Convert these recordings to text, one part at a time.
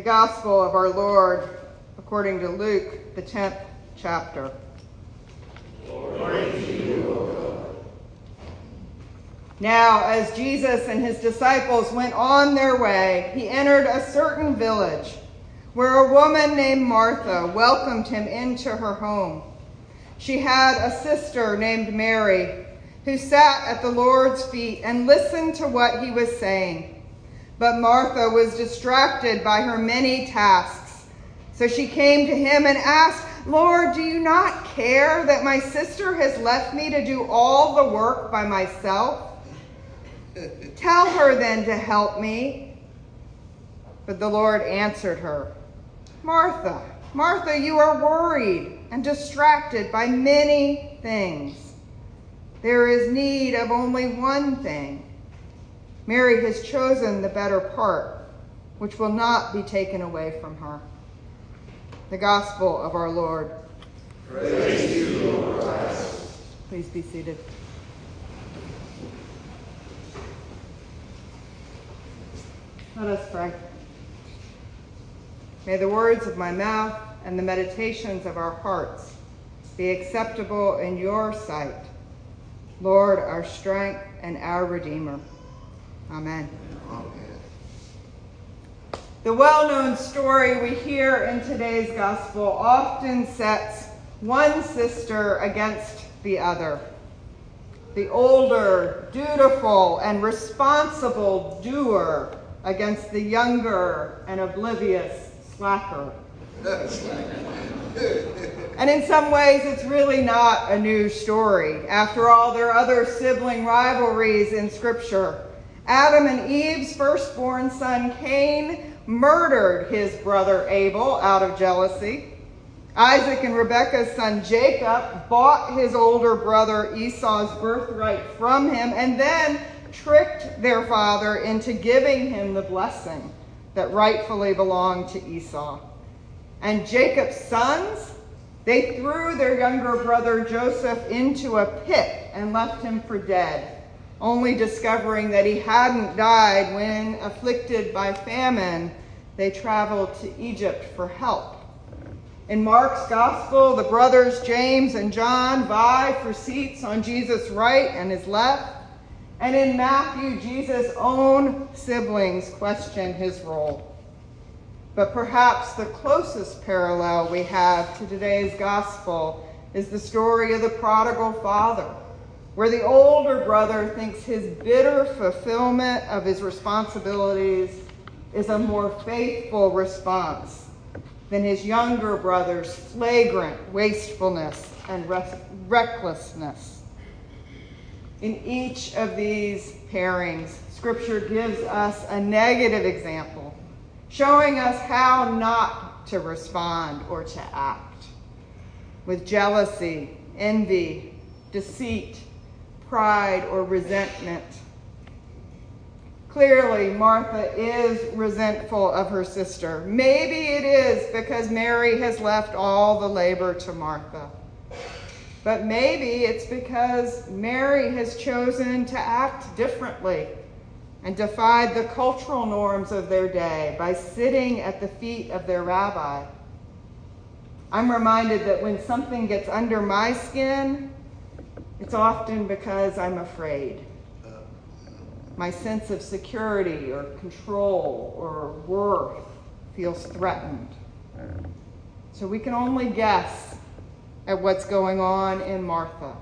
The Gospel of our Lord according to Luke, the 10th chapter. Now, as Jesus and his disciples went on their way, he entered a certain village where a woman named Martha welcomed him into her home. She had a sister named Mary who sat at the Lord's feet and listened to what he was saying. But Martha was distracted by her many tasks. So she came to him and asked, Lord, do you not care that my sister has left me to do all the work by myself? Tell her then to help me. But the Lord answered her, Martha, Martha, you are worried and distracted by many things. There is need of only one thing. Mary has chosen the better part, which will not be taken away from her. The Gospel of our Lord. Praise you, Lord Christ. Please be seated. Let us pray. May the words of my mouth and the meditations of our hearts be acceptable in your sight, Lord, our strength and our Redeemer. Amen. The well known story we hear in today's gospel often sets one sister against the other. The older, dutiful, and responsible doer against the younger and oblivious slacker. And in some ways, it's really not a new story. After all, there are other sibling rivalries in Scripture. Adam and Eve's firstborn son, Cain, murdered his brother Abel out of jealousy. Isaac and Rebekah's son Jacob bought his older brother Esau's birthright from him and then tricked their father into giving him the blessing that rightfully belonged to Esau. And Jacob's sons, they threw their younger brother Joseph into a pit and left him for dead, only discovering that he hadn't died when, afflicted by famine, they traveled to Egypt for help. In Mark's gospel, the brothers James and John vie for seats on Jesus' right and his left. And in Matthew, Jesus' own siblings question his role. But perhaps the closest parallel we have to today's gospel is the story of the prodigal father, where the older brother thinks his bitter fulfillment of his responsibilities is a more faithful response than his younger brother's flagrant wastefulness and recklessness. In each of these pairings, Scripture gives us a negative example, showing us how not to respond or to act with jealousy, envy, deceit, pride, or resentment. Clearly, Martha is resentful of her sister. Maybe it is because Mary has left all the labor to Martha. But maybe it's because Mary has chosen to act differently and defied the cultural norms of their day by sitting at the feet of their rabbi. I'm reminded that when something gets under my skin, it's often because I'm afraid. My sense of security or control or worth feels threatened. So we can only guess at what's going on in Martha,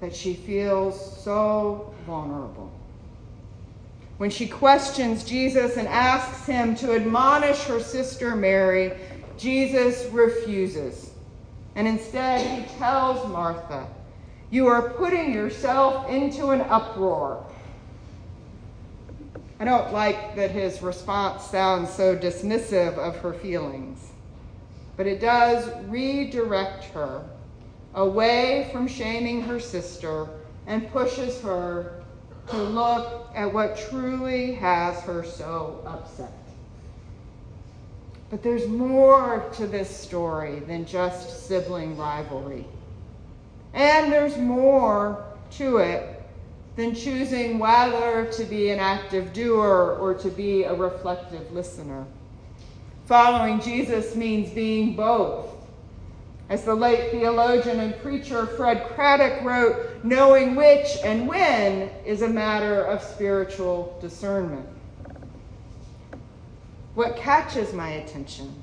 that she feels so vulnerable. When she questions Jesus and asks him to admonish her sister Mary, Jesus refuses. And instead, he tells Martha, You are putting yourself into an uproar. I don't like that his response sounds so dismissive of her feelings but it does redirect her away from shaming her sister and pushes her to look at what truly has her so upset. But there's more to this story than just sibling rivalry. And there's more to it than choosing whether to be an active doer or to be a reflective listener. Following Jesus means being both. As the late theologian and preacher Fred Craddock wrote, knowing which and when is a matter of spiritual discernment. What catches my attention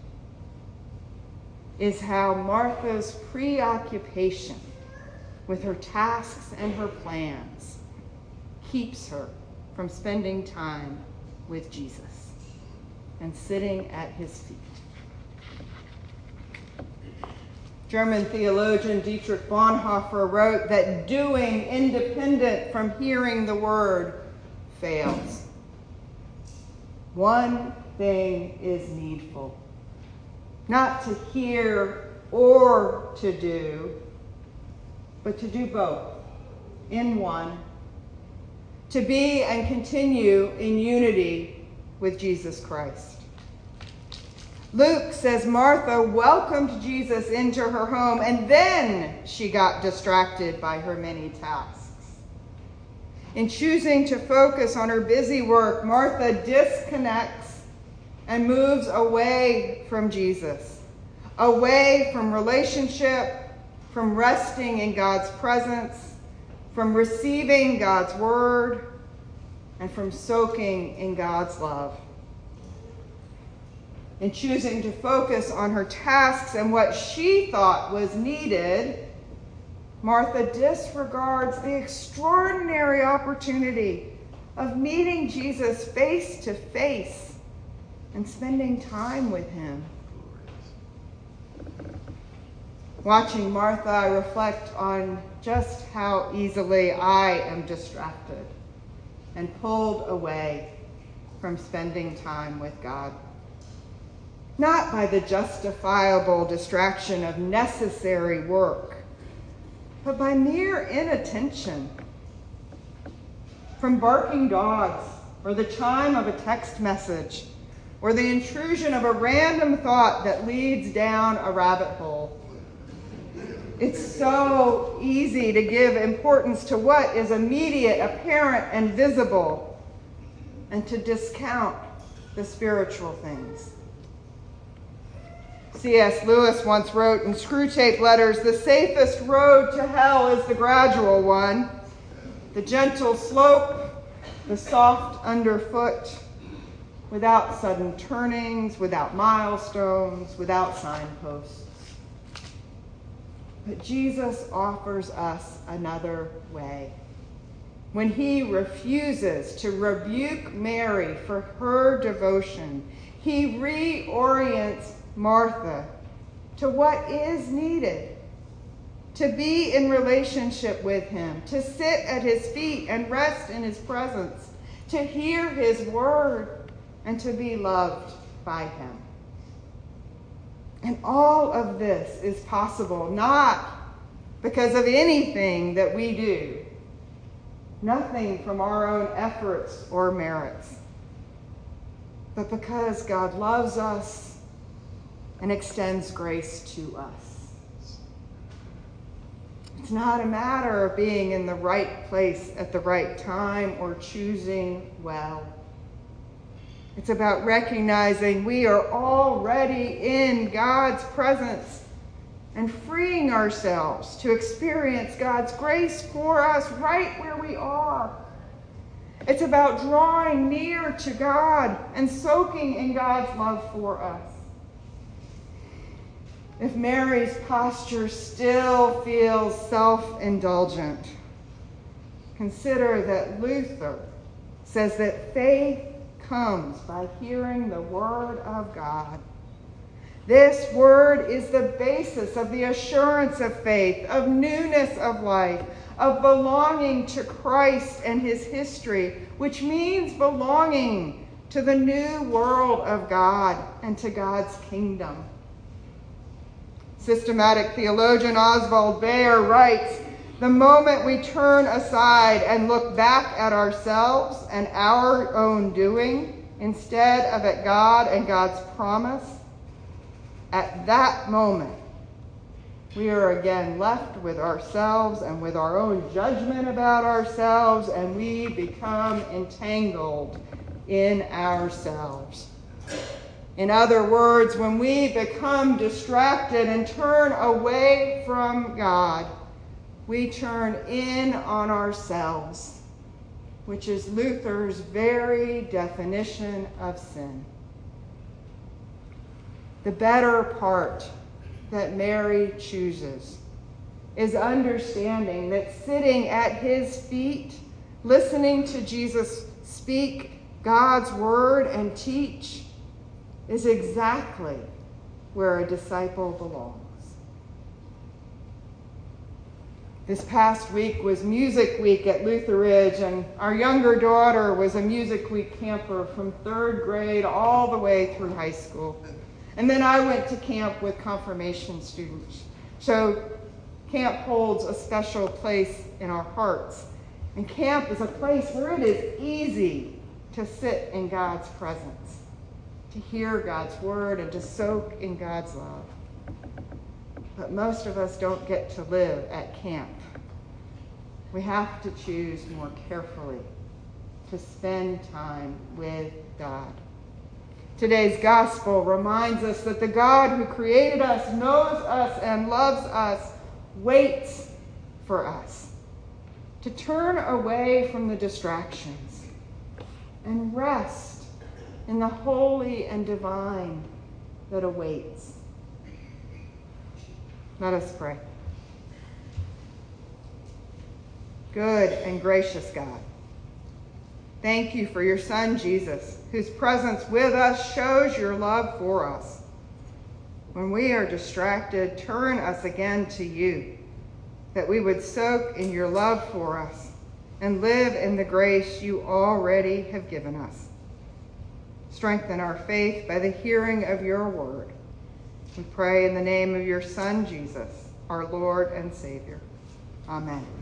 is how Martha's preoccupation with her tasks and her plans keeps her from spending time with Jesus and sitting at his feet. German theologian Dietrich Bonhoeffer wrote that doing independent from hearing the word fails. One thing is needful not to hear or to do, but to do both in one, to be and continue in unity with Jesus Christ. Luke says Martha welcomed Jesus into her home and then she got distracted by her many tasks. In choosing to focus on her busy work, Martha disconnects and moves away from Jesus, away from relationship, from resting in God's presence, from receiving God's word, and from soaking in God's love in choosing to focus on her tasks and what she thought was needed, Martha disregards the extraordinary opportunity of meeting Jesus face to face and spending time with him. Watching Martha, I reflect on just how easily I am distracted and pulled away from spending time with God not by the justifiable distraction of necessary work, but by mere inattention. From barking dogs, or the chime of a text message, or the intrusion of a random thought that leads down a rabbit hole. It's so easy to give importance to what is immediate, apparent, and visible, and to discount the spiritual things. C.S. Lewis once wrote in Screwtape Letters The safest road to hell is the gradual one, the gentle slope, the soft underfoot, without sudden turnings, without milestones, without signposts. But Jesus offers us another way. When he refuses to rebuke Mary for her devotion, he reorients Martha to what is needed to be in relationship with him, to sit at his feet and rest in his presence, to hear his word, and to be loved by him. And all of this is possible not because of anything that we do, nothing from our own efforts or merits, but because God loves us and extends grace to us. It's not a matter of being in the right place at the right time or choosing well. It's about recognizing we are already in God's presence and freeing ourselves to experience God's grace for us right where we are. It's about drawing near to God and soaking in God's love for us. If Mary's posture still feels self indulgent, consider that Luther says that faith comes by hearing the Word of God. This Word is the basis of the assurance of faith, of newness of life, of belonging to Christ and his history, which means belonging to the new world of God and to God's kingdom. Systematic theologian Oswald Bayer writes The moment we turn aside and look back at ourselves and our own doing instead of at God and God's promise, at that moment, we are again left with ourselves and with our own judgment about ourselves, and we become entangled in ourselves. In other words, when we become distracted and turn away from God, we turn in on ourselves, which is Luther's very definition of sin. The better part that Mary chooses is understanding that sitting at his feet, listening to Jesus speak God's word and teach, is exactly where a disciple belongs. This past week was Music Week at Luther Ridge, and our younger daughter was a Music Week camper from third grade all the way through high school. And then I went to camp with confirmation students. So camp holds a special place in our hearts. And camp is a place where it is easy to sit in God's presence, to hear God's word, and to soak in God's love. But most of us don't get to live at camp. We have to choose more carefully to spend time with God. Today's gospel reminds us that the God who created us, knows us, and loves us waits for us to turn away from the distractions and rest in the holy and divine that awaits. Let us pray. Good and gracious God, thank you for your Son, Jesus, whose presence with us shows your love for us. When we are distracted, turn us again to you, that we would soak in your love for us and live in the grace you already have given us. Strengthen our faith by the hearing of your word. We pray in the name of your Son, Jesus, our Lord and Savior. Amen.